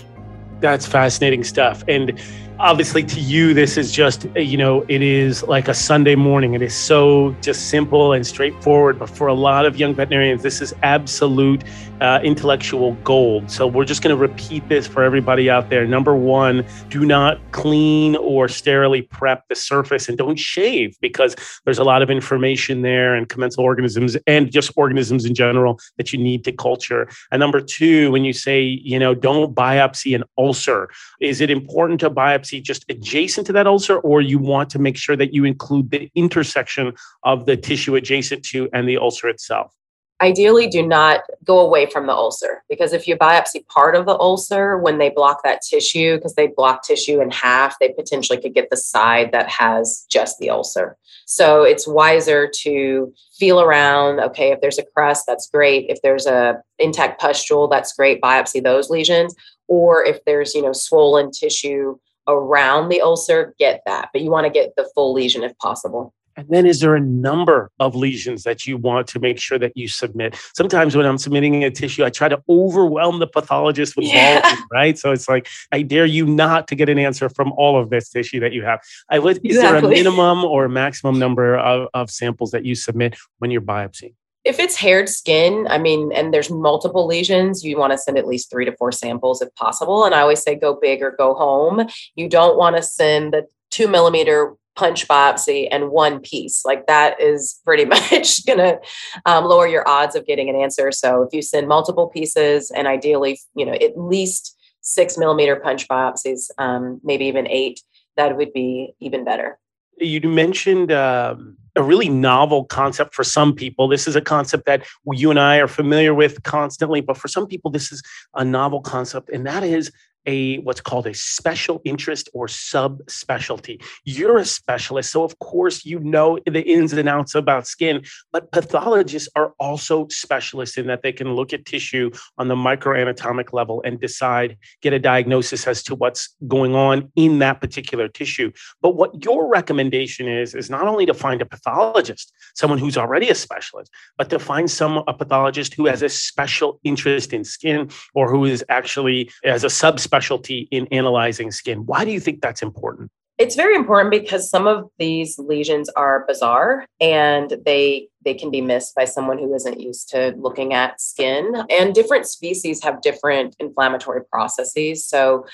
Speaker 3: That's fascinating stuff. And obviously to you this is just you know it is like a sunday morning. It is so just simple and straightforward but for a lot of young veterinarians this is absolute uh, intellectual gold. So we're just going to repeat this for everybody out there. Number one do not clean or sterilely prep the surface and don't shave because there's a lot of information there and commensal organisms and just organisms in general that you need to culture. And number two when you say you know don't biopsy an ulcer is it important to biopsy biopsy just adjacent to that ulcer, or you want to make sure that you include the intersection of the tissue adjacent to and the ulcer itself?
Speaker 2: Ideally, do not go away from the ulcer because if you biopsy part of the ulcer, when they block that tissue, because they block tissue in half, they potentially could get the side that has just the ulcer. So it's wiser to feel around. Okay, if there's a crust, that's great. If there's a intact pustule, that's great. Biopsy those lesions. Or if there's you know swollen tissue around the ulcer, get that, but you want to get the full lesion if possible.
Speaker 3: And then is there a number of lesions that you want to make sure that you submit? Sometimes when I'm submitting a tissue, I try to overwhelm the pathologist with yeah. volume, right? So it's like, I dare you not to get an answer from all of this tissue that you have. I would, exactly. Is there a minimum or maximum number of, of samples that you submit when you're biopsying?
Speaker 2: If it's haired skin, I mean, and there's multiple lesions, you want to send at least three to four samples if possible. And I always say go big or go home. You don't want to send the two millimeter punch biopsy and one piece. Like that is pretty *laughs* much going to um, lower your odds of getting an answer. So if you send multiple pieces and ideally, you know, at least six millimeter punch biopsies, um, maybe even eight, that would be even better.
Speaker 3: You mentioned um, a really novel concept for some people. This is a concept that you and I are familiar with constantly, but for some people, this is a novel concept, and that is a what's called a special interest or subspecialty. You're a specialist, so of course you know the ins and outs about skin, but pathologists are also specialists in that they can look at tissue on the microanatomic level and decide, get a diagnosis as to what's going on in that particular tissue. But what your recommendation is is not only to find a pathologist, someone who's already a specialist, but to find some a pathologist who has a special interest in skin or who is actually as a subspecialty specialty in analyzing skin. Why do you think that's important?
Speaker 2: It's very important because some of these lesions are bizarre and they they can be missed by someone who isn't used to looking at skin. And different species have different inflammatory processes. So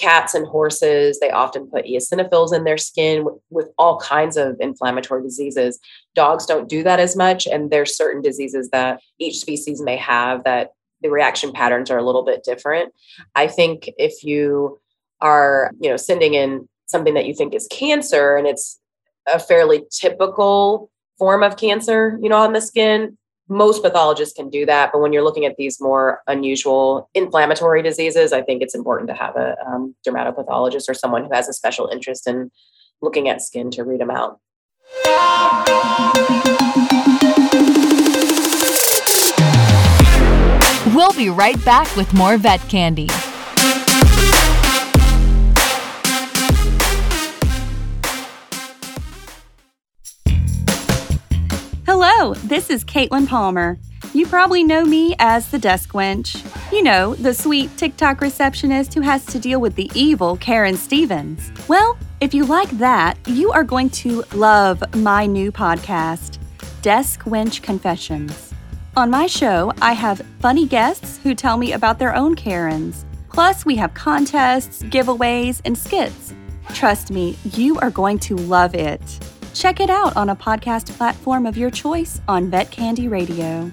Speaker 2: cats and horses, they often put eosinophils in their skin with, with, all kinds of inflammatory diseases. Dogs don't do that as much. And there's certain diseases that each species may have that the reaction patterns are a little bit different. I think if you are, you know, sending in something that you think is cancer and it's a fairly typical form of cancer, you know, on the skin, most pathologists can do that. But when you're looking at these more unusual inflammatory diseases, I think it's important to have a um, dermatopathologist or someone who has a special interest in looking at skin to read them out.
Speaker 1: We'll be right back with more vet candy.
Speaker 5: Hello, this is Caitlin Palmer. You probably know me as the desk wench. You know, the sweet TikTok receptionist who has to deal with the evil Karen Stevens. Well, if you like that, you are going to love my new podcast, Desk Wench Confessions. On my show, I have funny guests who tell me about their own Karens. Plus, we have contests, giveaways, and skits. Trust me, you are going to love it. Check it out on a podcast platform of your choice on Vet Candy Radio.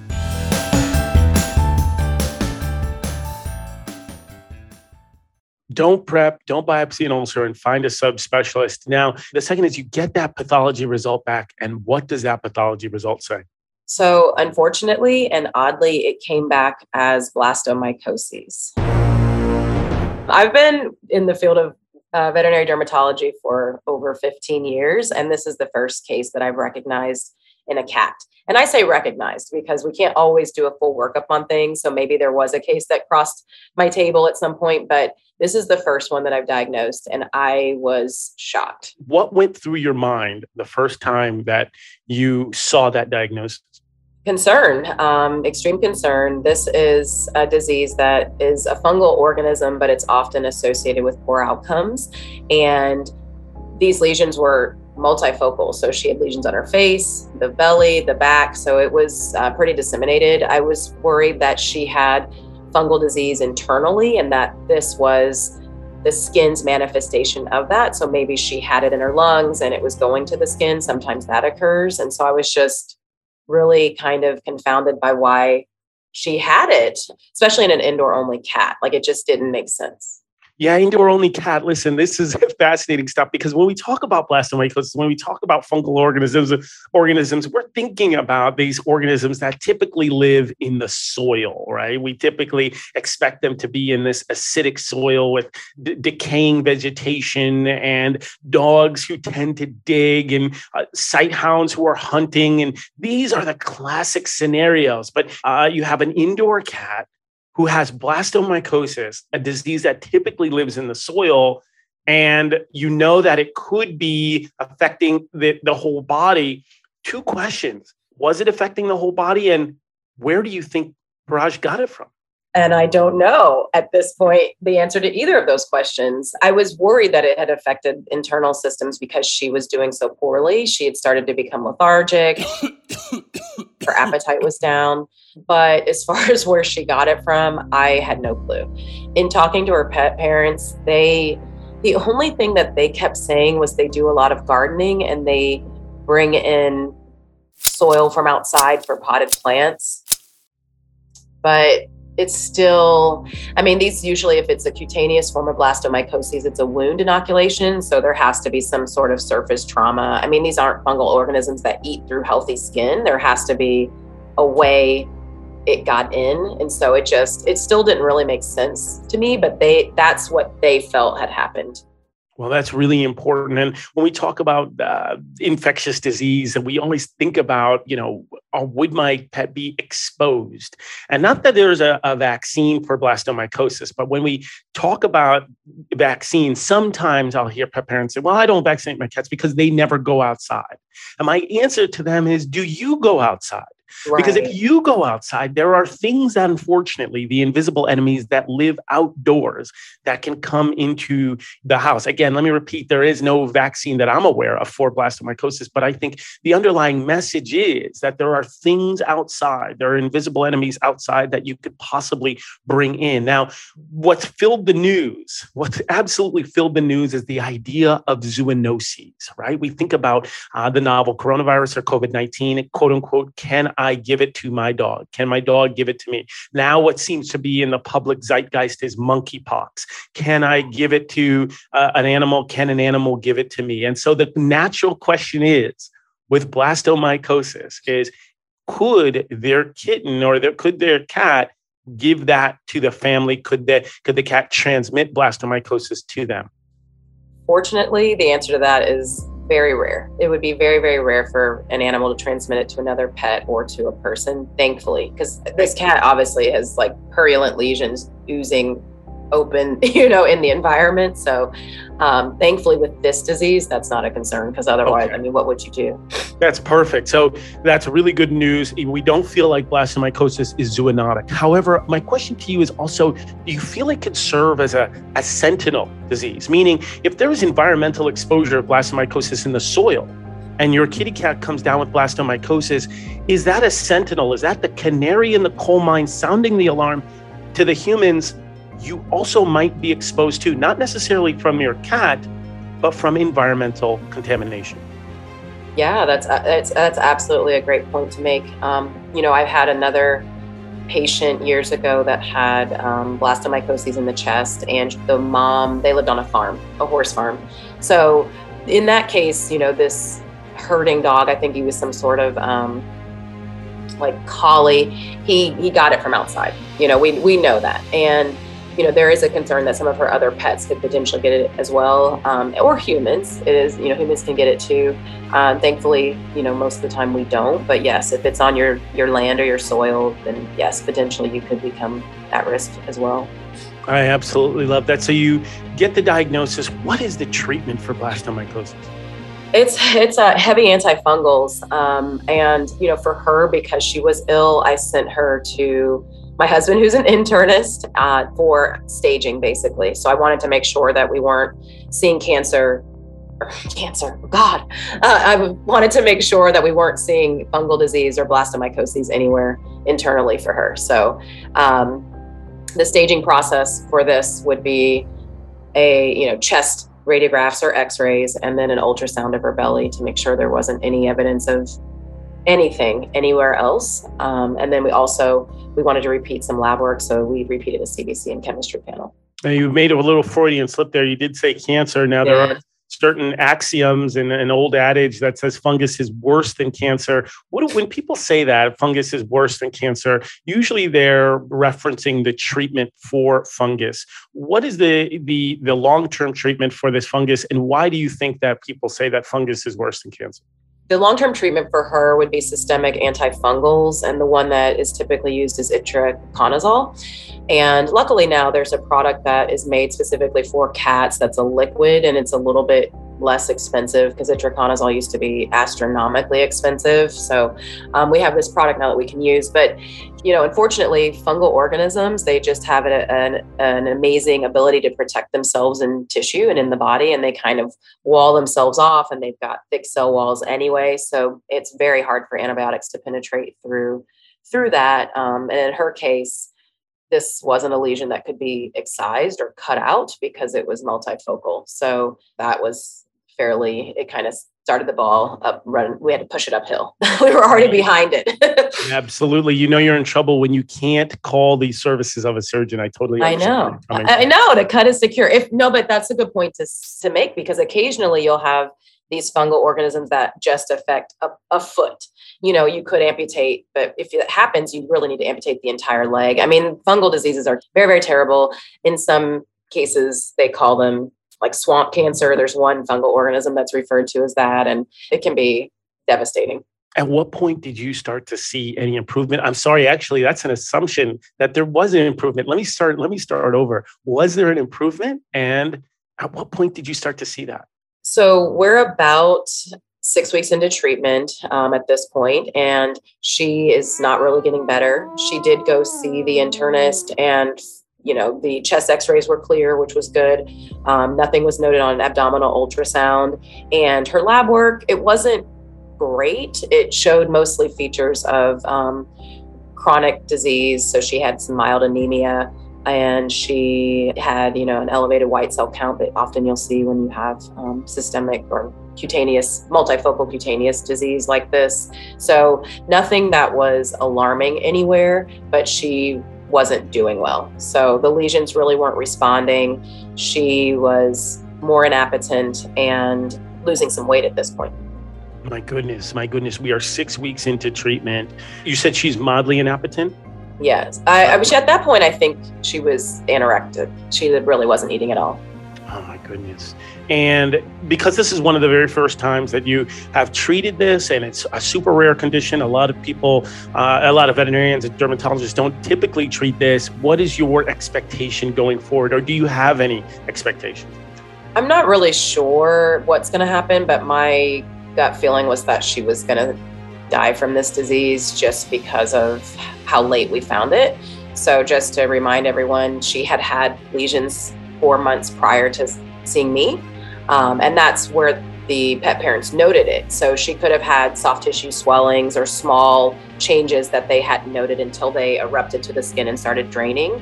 Speaker 3: don't prep, don't biopsy an ulcer, and find a subspecialist. Now, the second is you get that pathology result back. And what does that pathology result say?
Speaker 2: So, unfortunately and oddly, it came back as blastomycosis. I've been in the field of uh, veterinary dermatology for over 15 years, and this is the first case that I've recognized in a cat. And I say recognized because we can't always do a full workup on things. So maybe there was a case that crossed my table at some point, but this is the first one that I've diagnosed and I was shocked.
Speaker 3: What went through your mind the first time that you saw that diagnosis?
Speaker 2: Concern, um, extreme concern. This is a disease that is a fungal organism, but it's often associated with poor outcomes. And these lesions were multifocal. So she had lesions on her face, the belly, the back. So it was uh, pretty disseminated. I was worried that she had fungal disease internally and that this was the skin's manifestation of that. So maybe she had it in her lungs and it was going to the skin. Sometimes that occurs. And so I was just really kind of confounded by why she had it, especially in an indoor only cat. Like it just didn't make sense.
Speaker 3: Yeah, indoor only cat. Listen, this is *laughs* fascinating stuff because when we talk about blastomycosis, when we talk about fungal organisms, organisms, we're thinking about these organisms that typically live in the soil, right? We typically expect them to be in this acidic soil with d- decaying vegetation and dogs who tend to dig and uh, sighthounds who are hunting. And these are the classic scenarios. But uh, you have an indoor cat who has blastomycosis, a disease that typically lives in the soil, and you know that it could be affecting the, the whole body. Two questions Was it affecting the whole body? And where do you think Paraj got it from?
Speaker 2: And I don't know at this point the answer to either of those questions. I was worried that it had affected internal systems because she was doing so poorly. She had started to become lethargic, *coughs* her appetite was down. But as far *laughs* as where she got it from, I had no clue. In talking to her pet parents, they, the only thing that they kept saying was they do a lot of gardening and they bring in soil from outside for potted plants. But it's still i mean these usually if it's a cutaneous form of blastomycosis it's a wound inoculation so there has to be some sort of surface trauma i mean these aren't fungal organisms that eat through healthy skin there has to be a way it got in and so it just it still didn't really make sense to me but they that's what they felt had happened
Speaker 3: well, that's really important. And when we talk about uh, infectious disease, and we always think about, you know, uh, would my pet be exposed? And not that there's a, a vaccine for blastomycosis, but when we talk about vaccines, sometimes I'll hear pet parents say, well, I don't vaccinate my cats because they never go outside. And my answer to them is, do you go outside? Right. Because if you go outside, there are things unfortunately, the invisible enemies that live outdoors that can come into the house. Again, let me repeat there is no vaccine that I'm aware of for blastomycosis, but I think the underlying message is that there are things outside, there are invisible enemies outside that you could possibly bring in. Now, what's filled the news, what's absolutely filled the news is the idea of zoonoses, right? We think about uh, the novel coronavirus or COVID 19, quote unquote, can I give it to my dog? Can my dog give it to me? Now, what seems to be in the public zeitgeist is monkeypox. Can I give it to uh, an animal? Can an animal give it to me? And so the natural question is with blastomycosis is could their kitten or their, could their cat give that to the family? Could that could the cat transmit blastomycosis to them?
Speaker 2: Fortunately, the answer to that is very rare. It would be very, very rare for an animal to transmit it to another pet or to a person, thankfully, because this cat obviously has like purulent lesions oozing open, *laughs* you know, in the environment. So um, thankfully with this disease, that's not a concern because otherwise, okay. I mean, what would you do?
Speaker 3: That's perfect. So that's really good news. We don't feel like blastomycosis is zoonotic. However, my question to you is also, do you feel it could serve as a, a sentinel disease? Meaning if there is environmental exposure of blastomycosis in the soil, and your kitty cat comes down with blastomycosis, is that a sentinel? Is that the canary in the coal mine sounding the alarm to the humans you also might be exposed to, not necessarily from your cat, but from environmental contamination.
Speaker 2: Yeah, that's uh, that's that's absolutely a great point to make. Um, you know, I've had another patient years ago that had um, blastomycosis in the chest, and the mom they lived on a farm, a horse farm. So in that case, you know, this herding dog, I think he was some sort of um, like collie. He he got it from outside. You know, we we know that, and you know, there is a concern that some of her other pets could potentially get it as well, um, or humans. It is, you know, humans can get it too. Um, thankfully, you know, most of the time we don't. But yes, if it's on your your land or your soil, then yes, potentially you could become at risk as well.
Speaker 3: I absolutely love that. So you get the diagnosis. What is the treatment for blastomycosis?
Speaker 2: It's it's a heavy antifungals, um, and you know, for her because she was ill, I sent her to my husband, who's an internist, uh, for staging basically. So I wanted to make sure that we weren't seeing cancer. Cancer, God. Uh, I wanted to make sure that we weren't seeing fungal disease or blastomycosis anywhere internally for her. So, um, the staging process for this would be a you know chest radiographs or x-rays and then an ultrasound of her belly to make sure there wasn't any evidence of anything anywhere else. Um, and then we also we wanted to repeat some lab work, so we repeated a CBC and chemistry panel.
Speaker 3: Now you made a little Freudian slip there. You did say cancer. Now yeah. there are certain axioms and an old adage that says fungus is worse than cancer. What when people say that fungus is worse than cancer, usually they're referencing the treatment for fungus. What is the the the long-term treatment for this fungus and why do you think that people say that fungus is worse than cancer?
Speaker 2: The long term treatment for her would be systemic antifungals, and the one that is typically used is itraconazole. And luckily now there's a product that is made specifically for cats that's a liquid and it's a little bit less expensive because itraconazole used to be astronomically expensive. So um, we have this product now that we can use. But you know, unfortunately, fungal organisms they just have a, an, an amazing ability to protect themselves in tissue and in the body, and they kind of wall themselves off, and they've got thick cell walls anyway. So it's very hard for antibiotics to penetrate through through that. Um, and in her case this wasn't a lesion that could be excised or cut out because it was multifocal. So that was fairly, it kind of started the ball up run. We had to push it uphill. *laughs* we were already behind it. *laughs*
Speaker 3: Absolutely. You know, you're in trouble when you can't call the services of a surgeon. I totally
Speaker 2: I know. I, I know to cut is secure. If no, but that's a good point to, to make because occasionally you'll have these fungal organisms that just affect a, a, foot. You know, you could amputate, but if it happens, you really need to amputate the entire leg. I mean, fungal diseases are very, very terrible. In some cases, they call them like swamp cancer. There's one fungal organism that's referred to as that, and it can be devastating.
Speaker 3: At what point did you start to see any improvement? I'm sorry, actually, that's an assumption that there was an improvement. Let me start. Let me start over. Was there an improvement, and at what point did you start to see that?
Speaker 2: So we're about six weeks into treatment um, at this point, and she is not really getting better. She did go see the internist, and you know the chest X-rays were clear, which was good. Um, nothing was noted on an abdominal ultrasound, and her lab work it wasn't great. It showed mostly features of um, chronic disease, so she had some mild anemia and she had you know an elevated white cell count that often you'll see when you have um, systemic or cutaneous multifocal cutaneous disease like this so nothing that was alarming anywhere but she wasn't doing well so the lesions really weren't responding she was more inappetent and losing some weight at this point
Speaker 3: my goodness my goodness we are six weeks into treatment you said she's mildly inappetent
Speaker 2: Yes. I, I was at that point, I think she was anorectic. She really wasn't eating at all.
Speaker 3: Oh my goodness. And because this is one of the very first times that you have treated this and it's a super rare condition, a lot of people, uh, a lot of veterinarians and dermatologists don't typically treat this. What is your expectation going forward, or do you have any expectations?
Speaker 2: I'm not really sure what's going to happen, but my gut feeling was that she was going to die from this disease just because of how late we found it. So, just to remind everyone, she had had lesions four months prior to seeing me. Um, and that's where the pet parents noted it. So, she could have had soft tissue swellings or small changes that they hadn't noted until they erupted to the skin and started draining.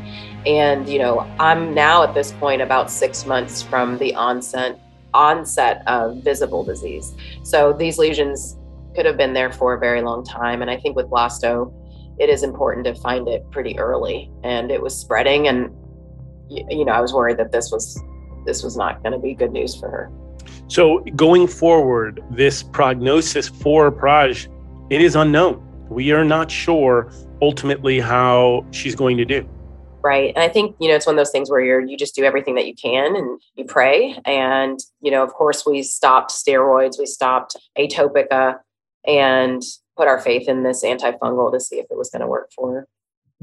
Speaker 2: And, you know, I'm now at this point about six months from the onset onset of visible disease. So these lesions could have been there for a very long time. And I think with blasto, it is important to find it pretty early. And it was spreading, and you know, I was worried that this was this was not going to be good news for her.
Speaker 3: So going forward, this prognosis for Praj, it is unknown. We are not sure ultimately how she's going to do
Speaker 2: right and i think you know it's one of those things where you're you just do everything that you can and you pray and you know of course we stopped steroids we stopped atopica and put our faith in this antifungal to see if it was going to work for her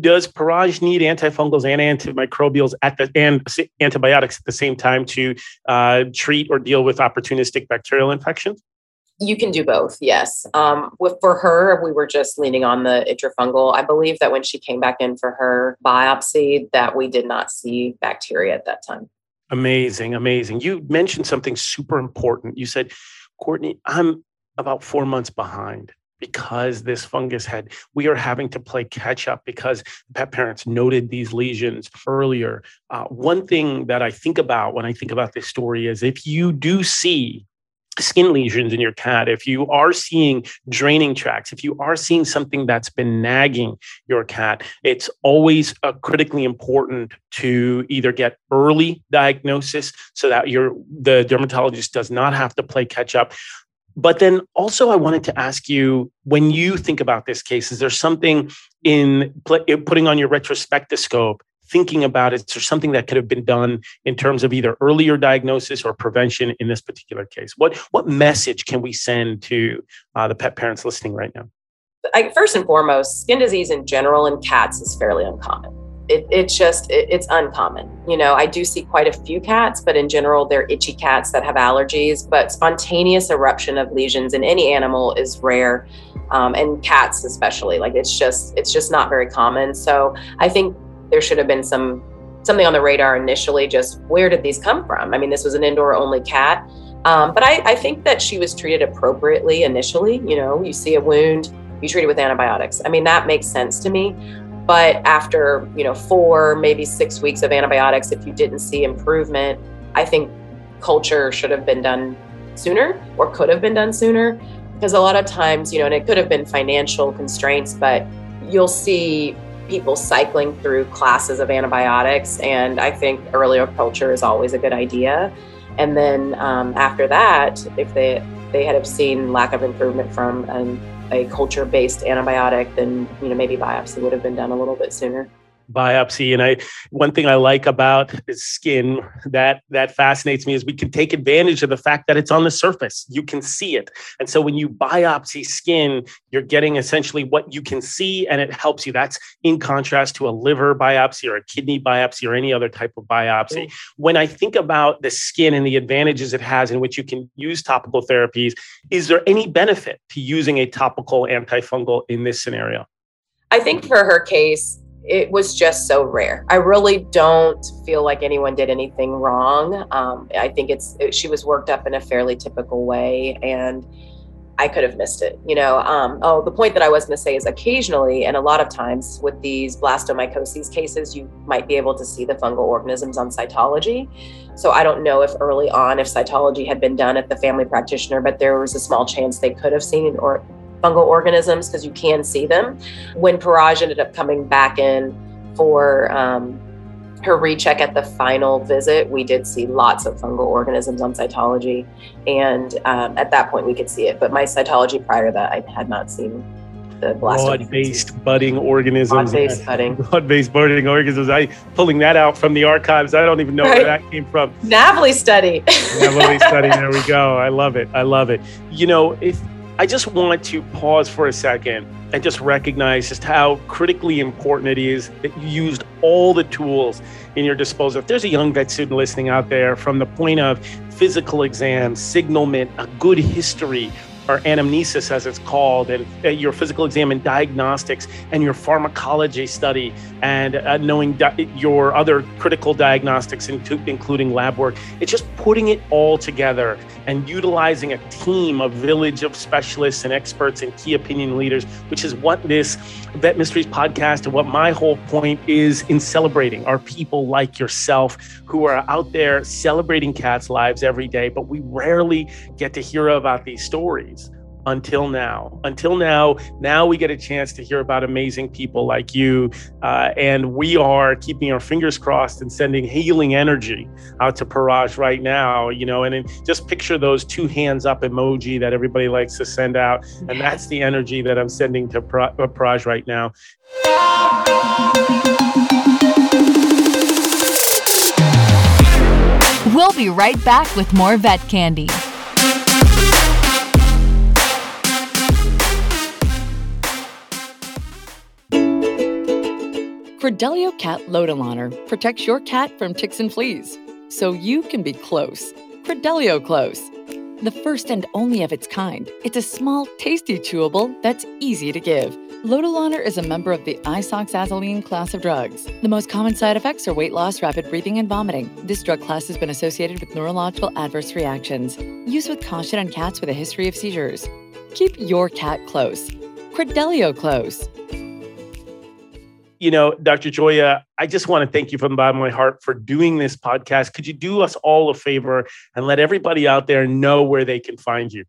Speaker 3: does Parage need antifungals and antimicrobials at the and antibiotics at the same time to uh, treat or deal with opportunistic bacterial infections?
Speaker 2: You can do both, yes. Um, with for her, we were just leaning on the itrafungal. I believe that when she came back in for her biopsy, that we did not see bacteria at that time.
Speaker 3: Amazing, amazing. You mentioned something super important. You said, Courtney, I'm about four months behind because this fungus had we are having to play catch up because pet parents noted these lesions earlier uh, one thing that i think about when i think about this story is if you do see skin lesions in your cat, if you are seeing draining tracks, if you are seeing something that's been nagging your cat, it's always uh, critically important to either get early diagnosis so that your the dermatologist does not have to play catch up. But then also, I wanted to ask you when you think about this case, is there something in putting on your retrospectoscope thinking about it, is there something that could have been done in terms of either earlier diagnosis or prevention in this particular case? What what message can we send to uh, the pet parents listening right now?
Speaker 2: I, first and foremost, skin disease in general in cats is fairly uncommon. It, it's just it, it's uncommon. You know, I do see quite a few cats, but in general, they're itchy cats that have allergies. But spontaneous eruption of lesions in any animal is rare, um, and cats especially. Like it's just it's just not very common. So I think there should have been some something on the radar initially just where did these come from i mean this was an indoor only cat um, but I, I think that she was treated appropriately initially you know you see a wound you treat it with antibiotics i mean that makes sense to me but after you know four maybe six weeks of antibiotics if you didn't see improvement i think culture should have been done sooner or could have been done sooner because a lot of times you know and it could have been financial constraints but you'll see people cycling through classes of antibiotics. And I think earlier culture is always a good idea. And then um, after that, if they they had have seen lack of improvement from an, a culture based antibiotic, then you know maybe biopsy would have been done a little bit sooner
Speaker 3: biopsy. And i one thing i like about skin that that fascinates me is we can take advantage of the fact that it's on the surface. You can see it. And so when you biopsy skin you're getting essentially what you can see and it helps you. That's in contrast to a liver biopsy or a kidney biopsy or any other type of biopsy. When i think about the skin and the advantages it has in which you can use topical therapies is there any benefit to using a topical antifungal in this scenario?
Speaker 2: I think for her case, it was just so rare. I really don't feel like anyone did anything wrong. Um, I think it's it, she was worked up in a fairly typical way, and I could have missed it. You know. Um, oh, the point that I was going to say is occasionally, and a lot of times with these blastomycosis cases, you might be able to see the fungal organisms on cytology. So I don't know if early on if cytology had been done at the family practitioner, but there was a small chance they could have seen it or fungal organisms because you can see them. When Paraj ended up coming back in for um, her recheck at the final visit, we did see lots of fungal organisms on cytology. And um, at that point, we could see it. But my cytology prior to that, I had not seen the
Speaker 3: broad-based budding organisms.
Speaker 2: Broad-based *laughs* budding.
Speaker 3: Broad-based budding organisms. I pulling that out from the archives. I don't even know right. where that came from.
Speaker 2: NAVLE study.
Speaker 3: NAVLE study. *laughs* There we go. I love it. I love it. You know, if I just want to pause for a second and just recognize just how critically important it is that you used all the tools in your disposal. If there's a young vet student listening out there from the point of physical exams, signalment, a good history, or anamnesis as it's called, and uh, your physical exam and diagnostics, and your pharmacology study, and uh, knowing di- your other critical diagnostics, including lab work. It's just putting it all together and utilizing a team, a village of specialists and experts and key opinion leaders, which is what this Vet Mysteries podcast and what my whole point is in celebrating are people like yourself who are out there celebrating cats' lives every day, but we rarely get to hear about these stories until now. Until now, now we get a chance to hear about amazing people like you. Uh, and we are keeping our fingers crossed and sending healing energy out to Paraj right now, you know, and then just picture those two hands up emoji that everybody likes to send out. And that's the energy that I'm sending to uh, Paraj right now.
Speaker 1: We'll be right back with more vet candy.
Speaker 4: Credelio Cat Lotilaner protects your cat from ticks and fleas, so you can be close. Credelio Close. The first and only of its kind, it's a small, tasty chewable that's easy to give. Lotilaner is a member of the isoxazoline class of drugs. The most common side effects are weight loss, rapid breathing, and vomiting. This drug class has been associated with neurological adverse reactions. Use with caution on cats with a history of seizures. Keep your cat close. Credelio Close
Speaker 3: you know, Dr. Joya, I just want to thank you from the bottom of my heart for doing this podcast. Could you do us all a favor and let everybody out there know where they can find you?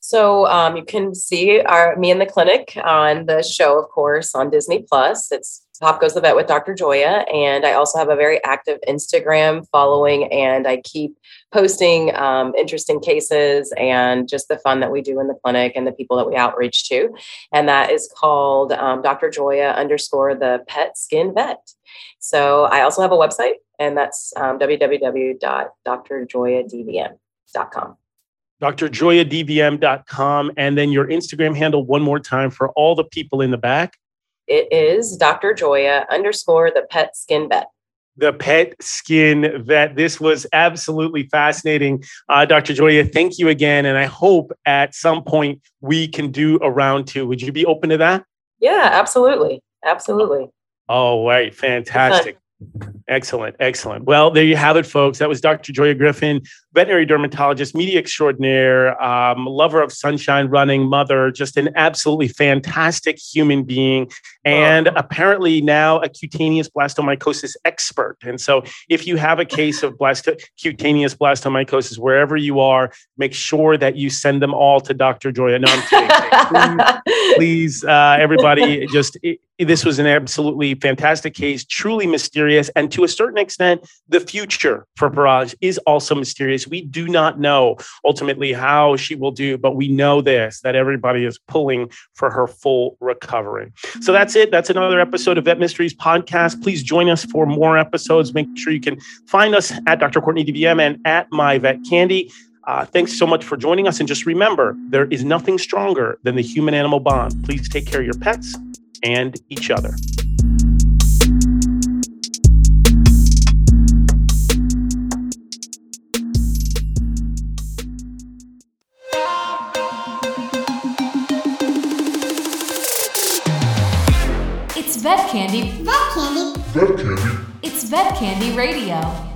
Speaker 2: So um, you can see our me in the clinic on the show, of course, on Disney Plus. It's Pop Goes the Vet with Dr. Joya. And I also have a very active Instagram following, and I keep posting um, interesting cases and just the fun that we do in the clinic and the people that we outreach to. And that is called um, Dr. Joya underscore the pet skin vet. So I also have a website, and that's um, www.drjoyadvm.com
Speaker 3: drjoyadvm.com and then your Instagram handle one more time for all the people in the back.
Speaker 2: It is Dr. Joya underscore the pet skin vet.
Speaker 3: The pet skin vet. This was absolutely fascinating. Uh, Dr. Joya, thank you again. And I hope at some point we can do a round two. Would you be open to that?
Speaker 2: Yeah, absolutely. Absolutely.
Speaker 3: All right. Fantastic. Excellent, excellent. Well, there you have it, folks. That was Dr. Joya Griffin, veterinary dermatologist, media extraordinaire, um, lover of sunshine, running mother, just an absolutely fantastic human being, and apparently now a cutaneous blastomycosis expert. And so, if you have a case of blast- cutaneous blastomycosis wherever you are, make sure that you send them all to Dr. Joya. No, please, please uh, everybody, just. It, this was an absolutely fantastic case, truly mysterious. And to a certain extent, the future for Paraj is also mysterious. We do not know ultimately how she will do, but we know this that everybody is pulling for her full recovery. So that's it. That's another episode of Vet Mysteries podcast. Please join us for more episodes. Make sure you can find us at Dr. Courtney DVM and at My Vet Candy. Uh, thanks so much for joining us. And just remember, there is nothing stronger than the human animal bond. Please take care of your pets and each other.
Speaker 1: Candy.
Speaker 6: Vet Candy. Vet Candy.
Speaker 1: It's Vet Candy Radio.